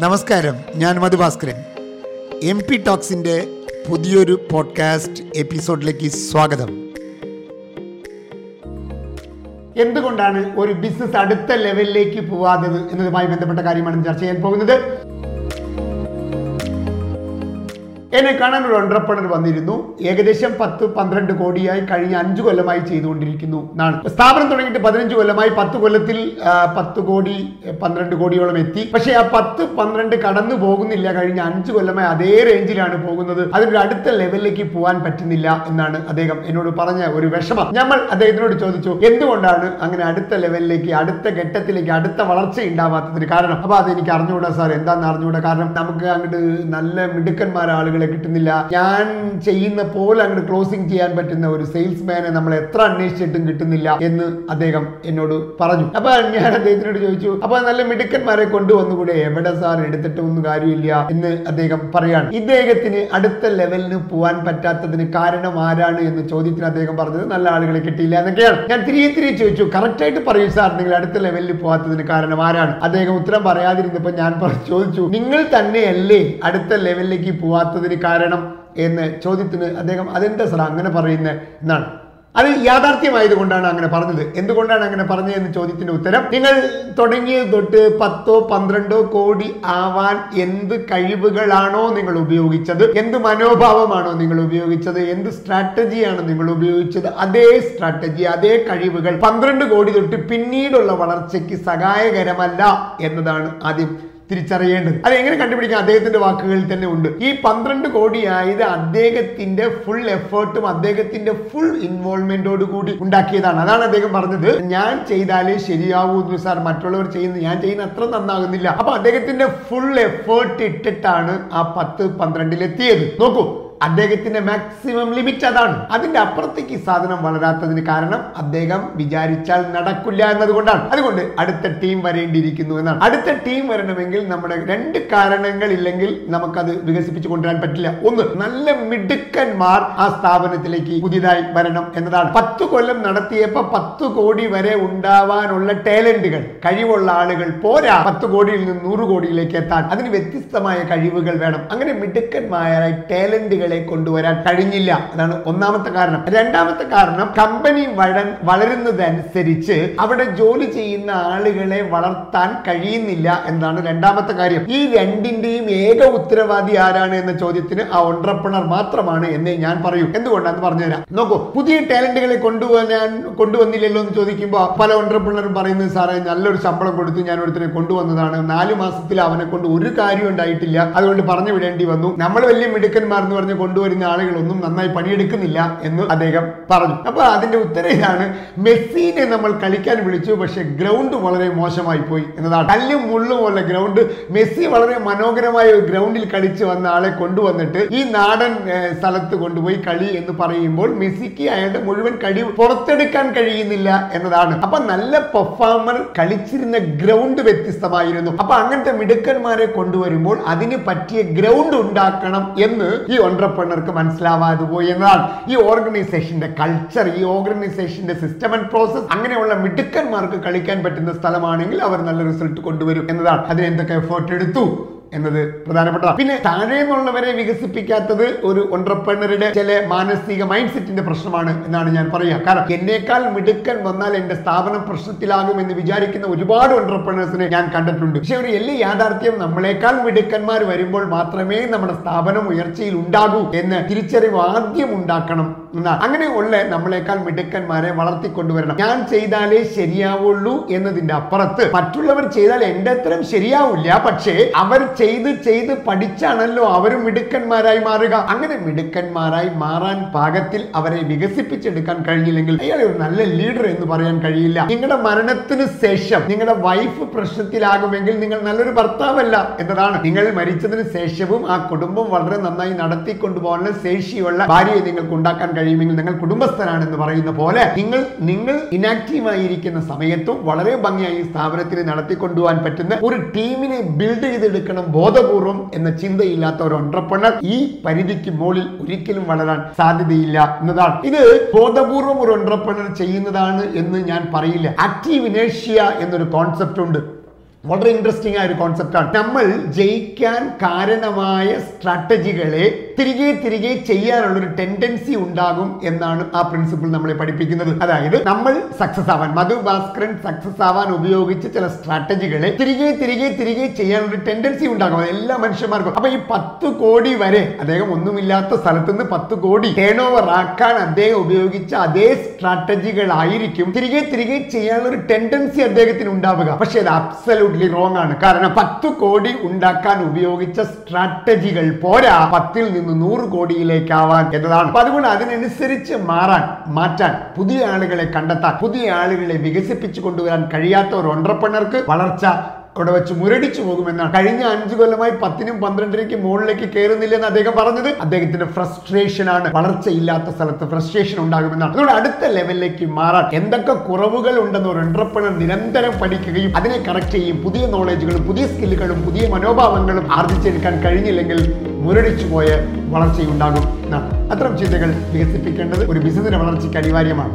നമസ്കാരം ഞാൻ Madhu Bhaskaran M P ടോക്സിന്റെ പുതിയൊരു പോഡ്കാസ്റ്റ് എപ്പിസോഡിലേക്ക് സ്വാഗതം. എന്തുകൊണ്ടാണ് ഒരു ബിസിനസ് അടുത്ത ലെവലിലേക്ക് പോവാത്തത് എന്നതുമായി ബന്ധപ്പെട്ട കാര്യമാണ് ചർച്ച ചെയ്യാൻ പോകുന്നത്. എന്നെ കാണാൻ ഒരു ഓണ്ടർപ്രണർ വന്നിരുന്നു. ഏകദേശം പത്ത് പന്ത്രണ്ട് കോടിയായി കഴിഞ്ഞ അഞ്ചു കൊല്ലമായി ചെയ്തുകൊണ്ടിരിക്കുന്നു എന്നാണ്. സ്ഥാപനം തുടങ്ങിയിട്ട് പതിനഞ്ച് കൊല്ലമായി. പത്ത് കൊല്ലത്തിൽ പത്ത് കോടി പന്ത്രണ്ട് കോടിയോളം എത്തി. പക്ഷേ ആ പത്ത് പന്ത്രണ്ട് കടന്നു പോകുന്നില്ല. കഴിഞ്ഞ അഞ്ചു കൊല്ലമായി അതേ റേഞ്ചിലാണ് പോകുന്നത്. അതിനൊരു അടുത്ത ലെവലിലേക്ക് പോകാൻ പറ്റുന്നില്ല എന്നാണ് അദ്ദേഹം എന്നോട് പറഞ്ഞ ഒരു വിഷമം. നമ്മൾ അദ്ദേഹത്തിനോട് ചോദിച്ചു എന്തുകൊണ്ടാണ് അങ്ങനെ അടുത്ത ലെവലിലേക്ക് അടുത്ത ഘട്ടത്തിലേക്ക് അടുത്ത വളർച്ച ഉണ്ടാവാത്തതിന് കാരണം? അപ്പൊ അത് എനിക്ക് അറിഞ്ഞുകൂടാ സാർ എന്താണെന്ന് അറിഞ്ഞുകൂടാ? കാരണം നമുക്ക് അങ്ങോട്ട് നല്ല മിടുക്കന്മാർ ആളുകളെ കിട്ടുന്നില്ല. ഞാൻ ചെയ്യുന്ന പോലെ അങ്ങോട്ട് ക്ലോസിംഗ് ചെയ്യാൻ പറ്റുന്ന ഒരു സെയിൽസ്മാനെ നമ്മൾ എത്ര അന്വേഷിച്ചിട്ടും കിട്ടുന്നില്ല എന്ന് അദ്ദേഹം എന്നോട് പറഞ്ഞു. അപ്പൊ ഞാൻ അദ്ദേഹത്തിനോട് ചോദിച്ചു അപ്പൊ നല്ല മിടുക്കന്മാരെ കൊണ്ടുവന്നുകൂടെ? എവിടെ സാർ എടുത്തിട്ട് ഒന്നും കാര്യമില്ല? എന്ന് അദ്ദേഹം പറയാണ്. ഇദ്ദേഹത്തിന് അടുത്ത ലെവലിന് പോവാൻ പറ്റാത്തതിന് കാരണം ആരാണ് എന്ന് ചോദ്യത്തിന് അദ്ദേഹം പറഞ്ഞത് നല്ല ആളുകളെ കിട്ടിയില്ല എന്നൊക്കെയാണ്. ഞാൻ തിരികെ തിരികെ ചോദിച്ചു കറക്റ്റ് ആയിട്ട് പറയൂ സാർ നിങ്ങൾ അടുത്ത ലെവലിൽ പോകാത്തതിന് കാരണം ആരാണ്? അദ്ദേഹം ഉത്തരം പറയാതിരുന്നപ്പോൾ ഞാൻ ചോദിച്ചു നിങ്ങൾ തന്നെയല്ലേ അടുത്ത ലെവലിലേക്ക് പോവാത്തതിന് കാരണം എന്ന് ചോദ്യത്തിന് അദ്ദേഹം അതെന്താ സാർ അങ്ങനെ പറയുന്നത് എന്നാണ്. അത് യാഥാർത്ഥ്യമായത് കൊണ്ടാണ് അങ്ങനെ പറഞ്ഞത്. എന്തുകൊണ്ടാണ് അങ്ങനെ പറഞ്ഞത് എന്ന് ചോദ്യത്തിന്റെ ഉത്തരം? നിങ്ങൾ തുടങ്ങിയത് തൊട്ട് പത്തോ പന്ത്രണ്ടോ കോടി ആവാൻ എന്ത് കഴിവുകളാണോ നിങ്ങൾ ഉപയോഗിച്ചത്? എന്ത് മനോഭാവമാണോ നിങ്ങൾ ഉപയോഗിച്ചത്? എന്ത് സ്ട്രാറ്റജിയാണോ നിങ്ങൾ ഉപയോഗിച്ചത്? അതേ സ്ട്രാറ്റജി അതേ കഴിവുകൾ പന്ത്രണ്ട് കോടി തൊട്ട് പിന്നീടുള്ള വളർച്ചയ്ക്ക് സഹായകരമല്ല എന്നതാണ് ആദ്യം തിരിച്ചറിയേണ്ടത്. അത് എങ്ങനെ കണ്ടുപിടിക്കാം? അദ്ദേഹത്തിന്റെ വാക്കുകളിൽ തന്നെ ഉണ്ട്. ഈ പന്ത്രണ്ട് കോടിയായത് അദ്ദേഹത്തിന്റെ ഫുൾ എഫേർട്ടും അദ്ദേഹത്തിന്റെ ഫുൾ ഇൻവോൾവ്മെന്റോട് കൂടി ഉണ്ടാക്കിയതാണ്. അതാണ് അദ്ദേഹം പറഞ്ഞത്. ഞാൻ ചെയ്താലേ ശരിയാവൂ എന്ന് സാർ മറ്റുള്ളവർ ചെയ്യുന്നത് ഞാൻ ചെയ്യുന്ന അത്ര നന്നാകുന്നില്ല. അപ്പൊ അദ്ദേഹത്തിന്റെ ഫുൾ എഫേർട്ട് ഇട്ടിട്ടാണ് ആ പത്ത് പന്ത്രണ്ടിൽ എത്തിയത് നോക്കൂ. അദ്ദേഹത്തിന്റെ മാക്സിമം ലിമിറ്റ് അതാണ്. അതിന്റെ അപ്പുറത്തേക്ക് ഈ സാധനം വളരാത്തതിന് കാരണം അദ്ദേഹം വിചാരിച്ചാൽ നടക്കില്ല എന്നതുകൊണ്ടാണ്. അതുകൊണ്ട് അടുത്ത ടീം വരേണ്ടിയിരിക്കുന്നു എന്നാണ്. അടുത്ത ടീം വരണമെങ്കിൽ നമ്മുടെ രണ്ട് കാരണങ്ങൾ ഇല്ലെങ്കിൽ നമുക്കത് വികസിപ്പിച്ചു കൊണ്ടുവരാൻ പറ്റില്ല. ഒന്ന് നല്ല മിടുക്കന്മാർ ആ സ്ഥാപനത്തിലേക്ക് പുതിയതായി വരണം എന്നതാണ്. പത്ത് കൊല്ലം നടത്തിയപ്പോ പത്ത് കോടി വരെ ഉണ്ടാവാനുള്ള ടാലന്റുകൾ കഴിവുള്ള ആളുകൾ പോരാ പത്ത് കോടിയിൽ നിന്ന് നൂറ് കോടിയിലേക്ക് എത്താൻ. അതിന് വ്യത്യസ്തമായ കഴിവുകൾ വേണം. അങ്ങനെ മിടുക്കന്മാരായ ടാലന്റുകളെ കൊണ്ടുവരാൻ കഴിഞ്ഞില്ല. അതാണ് ഒന്നാമത്തെ കാരണം. രണ്ടാമത്തെ കാരണം കമ്പനി വഴൻ വളരുന്നതനുസരിച്ച് അവിടെ ജോലി ചെയ്യുന്ന ആളുകളെ വളർത്താൻ കഴിയുന്നില്ല എന്നാണ് രണ്ടാമത്തെ കാര്യം. ഈ രണ്ടിന്റെയും ഏക ഉത്തരവാദി ആരാണ് എന്ന ചോദ്യത്തിന് ആ ഒണ്ടർപ്രണർ മാത്രമാണ് എന്നേ ഞാൻ പറയൂ. എന്തുകൊണ്ടാന്ന് പറഞ്ഞുതരാം. നോക്കൂ പുതിയ ടാലന്റുകളെ കൊണ്ടുവരാൻ കൊണ്ടുവന്നില്ലല്ലോ എന്ന് ചോദിക്കുമ്പോൾ പല ഒണ്ടർപ്രണറും പറയുന്നത് സാറേ നല്ലൊരു ശമ്പളം കൊടുത്ത് ഞാൻ ഒരുത്തിനെ കൊണ്ടുവന്നതാണ്. നാല് മാസത്തിൽ അവനെ കൊണ്ട് ഒരു കാര്യം ഉണ്ടായിട്ടില്ല. അതുകൊണ്ട് പറഞ്ഞു വിടേണ്ടി വന്നു. നമ്മൾ വലിയ മിടുക്കന്മാർ എന്ന് പറഞ്ഞ് കൊണ്ടുവരുന്ന ആളുകളൊന്നും നന്നായി പണിയെടുക്കുന്നില്ല എന്ന് അദ്ദേഹം പറഞ്ഞു. അപ്പോൾ അതിന്റെ ഉത്തരം ഇതാണ് മെസ്സിനെ നമ്മൾ കളിക്കാൻ വിളിച്ചു പക്ഷേ ഗ്രൗണ്ട് വളരെ മോശമായി പോയി എന്നതാണ്. കല്ലും മുള്ളും പോലെ ഗ്രൗണ്ട് മെസ്സി വളരെ മനോഹരമായ ഒരു ഗ്രൗണ്ടിൽ കളിച്ച് വന്ന ആളെ കൊണ്ടുവന്നിട്ട് ഈ നാടൻ സ്ഥലത്ത് കൊണ്ടുപോയി കളി എന്ന് പറയുമ്പോൾ മെസ്സിക്ക് അയാളുടെ മുഴുവൻ കഴിവ് പുറത്തെടുക്കാൻ കഴിയുന്നില്ല എന്നതാണ്. അപ്പൊ നല്ല പെർഫോമർ കളിച്ചിരുന്ന ഗ്രൗണ്ട് വ്യത്യസ്തമായിരുന്നു. അപ്പൊ അങ്ങനത്തെ മിടുക്കന്മാരെ കൊണ്ടുവരുമ്പോൾ അതിന് പറ്റിയ ഗ്രൗണ്ട് ഉണ്ടാക്കണം എന്ന് ഈ ഓൺട്രപ്രണർക്ക് മനസ്സിലാവാതെ പോയി എന്നതാണ് ഈ ഓർഗനൈസേഷന്റെ കൾച്ചർ ഈ ഓർഗനൈസേഷന്റെ സിസ്റ്റം ആൻഡ് പ്രോസസ് അങ്ങനെയുള്ള മിടുക്കന്മാർക്ക് കളിക്കാൻ പറ്റുന്ന സ്ഥലമാണെങ്കിൽ അവർ നല്ല റിസൾട്ട് കൊണ്ടുവരും എന്നതാണ്. അതിന് എന്തൊക്കെ എഫേർട്ട് എടുത്തു? എന്നത് പ്രധാനപ്പെട്ടതാണ്. പിന്നെ താഴെ നിന്നുള്ളവരെ വികസിപ്പിക്കാത്തത് ഒരു ഒണ്ടർപ്രണറുടെ ചില മാനസിക മൈൻഡ് സെറ്റിന്റെ പ്രശ്നമാണ് എന്നാണ് ഞാൻ പറയുക കാരണം എന്നേക്കാൾ മിടുക്കൻ വന്നാൽ എന്റെ സ്ഥാപനം പ്രശ്നത്തിലാകും എന്ന് വിചാരിക്കുന്ന ഒരുപാട് ഒണ്ടർപ്രണേഴ്സിനെ ഞാൻ കണ്ടിട്ടുണ്ട്. പക്ഷെ ഒരു വലിയ യാഥാർത്ഥ്യം നമ്മളെക്കാൾ മിടുക്കന്മാർ വരുമ്പോൾ മാത്രമേ നമ്മുടെ സ്ഥാപനം ഉയർച്ചയിൽ ഉണ്ടാകൂ എന്ന് തിരിച്ചറിവ് ആദ്യം ഉണ്ടാക്കണം അങ്ങനെ ഉള്ള നമ്മളെക്കാൾ മിടുക്കന്മാരെ വളർത്തിക്കൊണ്ടുവരണം. ഞാൻ ചെയ്താലേ ശരിയാവുള്ളൂ എന്നതിന്റെ അപ്പുറത്ത് മറ്റുള്ളവർ ചെയ്താൽ എന്റെ അത്രയും ശരിയാവില്ല. പക്ഷേ അവർ ചെയ്ത് ചെയ്ത് പഠിച്ചാണല്ലോ അവരും മിടുക്കന്മാരായി മാറുക. അങ്ങനെ മിടുക്കന്മാരായി മാറാൻ പാകത്തിൽ അവരെ വികസിപ്പിച്ചെടുക്കാൻ കഴിഞ്ഞില്ലെങ്കിൽ അയാൾ ഒരു നല്ല ലീഡർ എന്ന് പറയാൻ കഴിയില്ല. നിങ്ങളുടെ മരണത്തിന് ശേഷം നിങ്ങളുടെ വൈഫ് പ്രശ്നത്തിലാകുമെങ്കിൽ നിങ്ങൾ നല്ലൊരു ഭർത്താവല്ല എന്നതാണ്. നിങ്ങൾ മരിച്ചതിന് ശേഷവും ആ കുടുംബം വളരെ നന്നായി നടത്തിക്കൊണ്ടുപോകാനുള്ള ശേഷിയുള്ള ഭാര്യയെ നിങ്ങൾക്ക് ഉണ്ടാക്കാൻ കഴിയുമെങ്കിൽ നിങ്ങൾ കുടുംബസ്ഥനാണെന്ന് പറയുന്ന പോലെ നിങ്ങൾ നിങ്ങൾ ഇനാക്റ്റീവ് ആയിരിക്കുന്ന സമയത്തും വളരെ ഭംഗിയായി സ്ഥാപനത്തിന് നടത്തിക്കൊണ്ടുപോകാൻ പറ്റുന്ന ഒരു ടീമിനെ ബിൽഡ് ചെയ്തെടുക്കണം ബോധപൂർവം എന്ന ചിന്തയില്ലാത്ത ഒരു ഓൺട്രപ്രണർ ഈ പരിധിക്ക് മുകളിൽ ഒരിക്കലും വളരാൻ സാധ്യതയില്ല എന്നതാണ്. ഇത് ബോധപൂർവം ഒരു ഓൺട്രപ്രണർ ചെയ്യുന്നതാണ് എന്ന് ഞാൻ പറയില്ല. ആക്റ്റീവ് ഇനേഷ്യ എന്നൊരു കോൺസെപ്റ്റ് ഉണ്ട്. വളരെ ഇൻട്രസ്റ്റിംഗ് ആയ ഒരു കോൺസെപ്റ്റാണ് നമ്മൾ ജയിക്കാൻ കാരണമായ സ്ട്രാറ്റജികളെ തിരികെ തിരികെ ചെയ്യാനുള്ള ഒരു ടെൻഡൻസി ഉണ്ടാകും എന്നാണ് ആ പ്രിൻസിപ്പിൾ നമ്മളെ പഠിപ്പിക്കുന്നത്. അതായത് നമ്മൾ സക്സസ് ആവാൻ മധു ഭാസ്കരൻ സക്സസ് ആവാൻ ഉപയോഗിച്ച ചില സ്ട്രാറ്റജികളെ തിരികെ തിരികെ തിരികെ ചെയ്യാനുള്ള ഒരു ടെൻഡൻസി ഉണ്ടാകും എല്ലാ മനുഷ്യന്മാർക്കും. അപ്പൊ ഈ പത്ത് കോടി വരെ അദ്ദേഹം ഒന്നുമില്ലാത്ത സ്ഥലത്ത് നിന്ന് പത്ത് കോടി ടേൺ ഓവർ ആക്കാൻ അദ്ദേഹം ഉപയോഗിച്ച അതേ സ്ട്രാറ്റജികളായിരിക്കും തിരികെ തിരികെ ചെയ്യാനുള്ള ഒരു ടെൻഡൻസി അദ്ദേഹത്തിന് ഉണ്ടാവുക. പക്ഷെ അത് അബ്സല്യൂട്ട്ലി റോങ് ആണ്. കാരണം പത്ത് കോടി ഉണ്ടാക്കാൻ ഉപയോഗിച്ച സ്ട്രാറ്റജികൾ പോരാ പത്തിൽ നിന്ന് നൂറ് കോടിയിലേക്കാവാൻ എന്നതാണ്. അതുകൊണ്ട് അതിനനുസരിച്ച് മാറാൻ മാറ്റാൻ പുതിയ ആളുകളെ കണ്ടെത്താൻ പുതിയ ആളുകളെ വികസിപ്പിച്ചു കൊണ്ടുവരാൻ കഴിയാത്ത ഒരു ഓണ്ടർപ്രണർക്ക് വളർച്ച അവിടെ വെച്ച് മുരടിച്ചു പോകുമെന്നാണ്. കഴിഞ്ഞ അഞ്ചു കൊല്ലമായി പത്തിനും പന്ത്രണ്ടിനും മുകളിലേക്ക് കയറുന്നില്ലെന്ന് അദ്ദേഹം പറഞ്ഞത്. അദ്ദേഹത്തിന്റെ ഫ്രസ്ട്രേഷൻ ആണ്. വളർച്ച ഇല്ലാത്ത സ്ഥലത്ത് ഫ്രസ്ട്രേഷൻ ഉണ്ടാകുമെന്നാണ്. അതുകൊണ്ട് അടുത്ത ലെവലിലേക്ക് മാറാൻ എന്തൊക്കെ കുറവുകൾ ഉണ്ടെന്ന് ഒരു എന്റർപ്രണർ നിരന്തരം പഠിക്കുകയും അതിനെ കറക്റ്റ് ചെയ്യും പുതിയ നോളജുകളും പുതിയ സ്കില്ലുകളും പുതിയ മനോഭാവങ്ങളും ആർജിച്ചെടുക്കാൻ കഴിഞ്ഞില്ലെങ്കിൽ മുരടിച്ചു പോയ വളർച്ചയുണ്ടാകും അത്തരം ചിന്തകൾ വികസിപ്പിക്കേണ്ടത് ഒരു ബിസിനസിന്റെ വളർച്ചയ്ക്ക് അനിവാര്യമാണ്.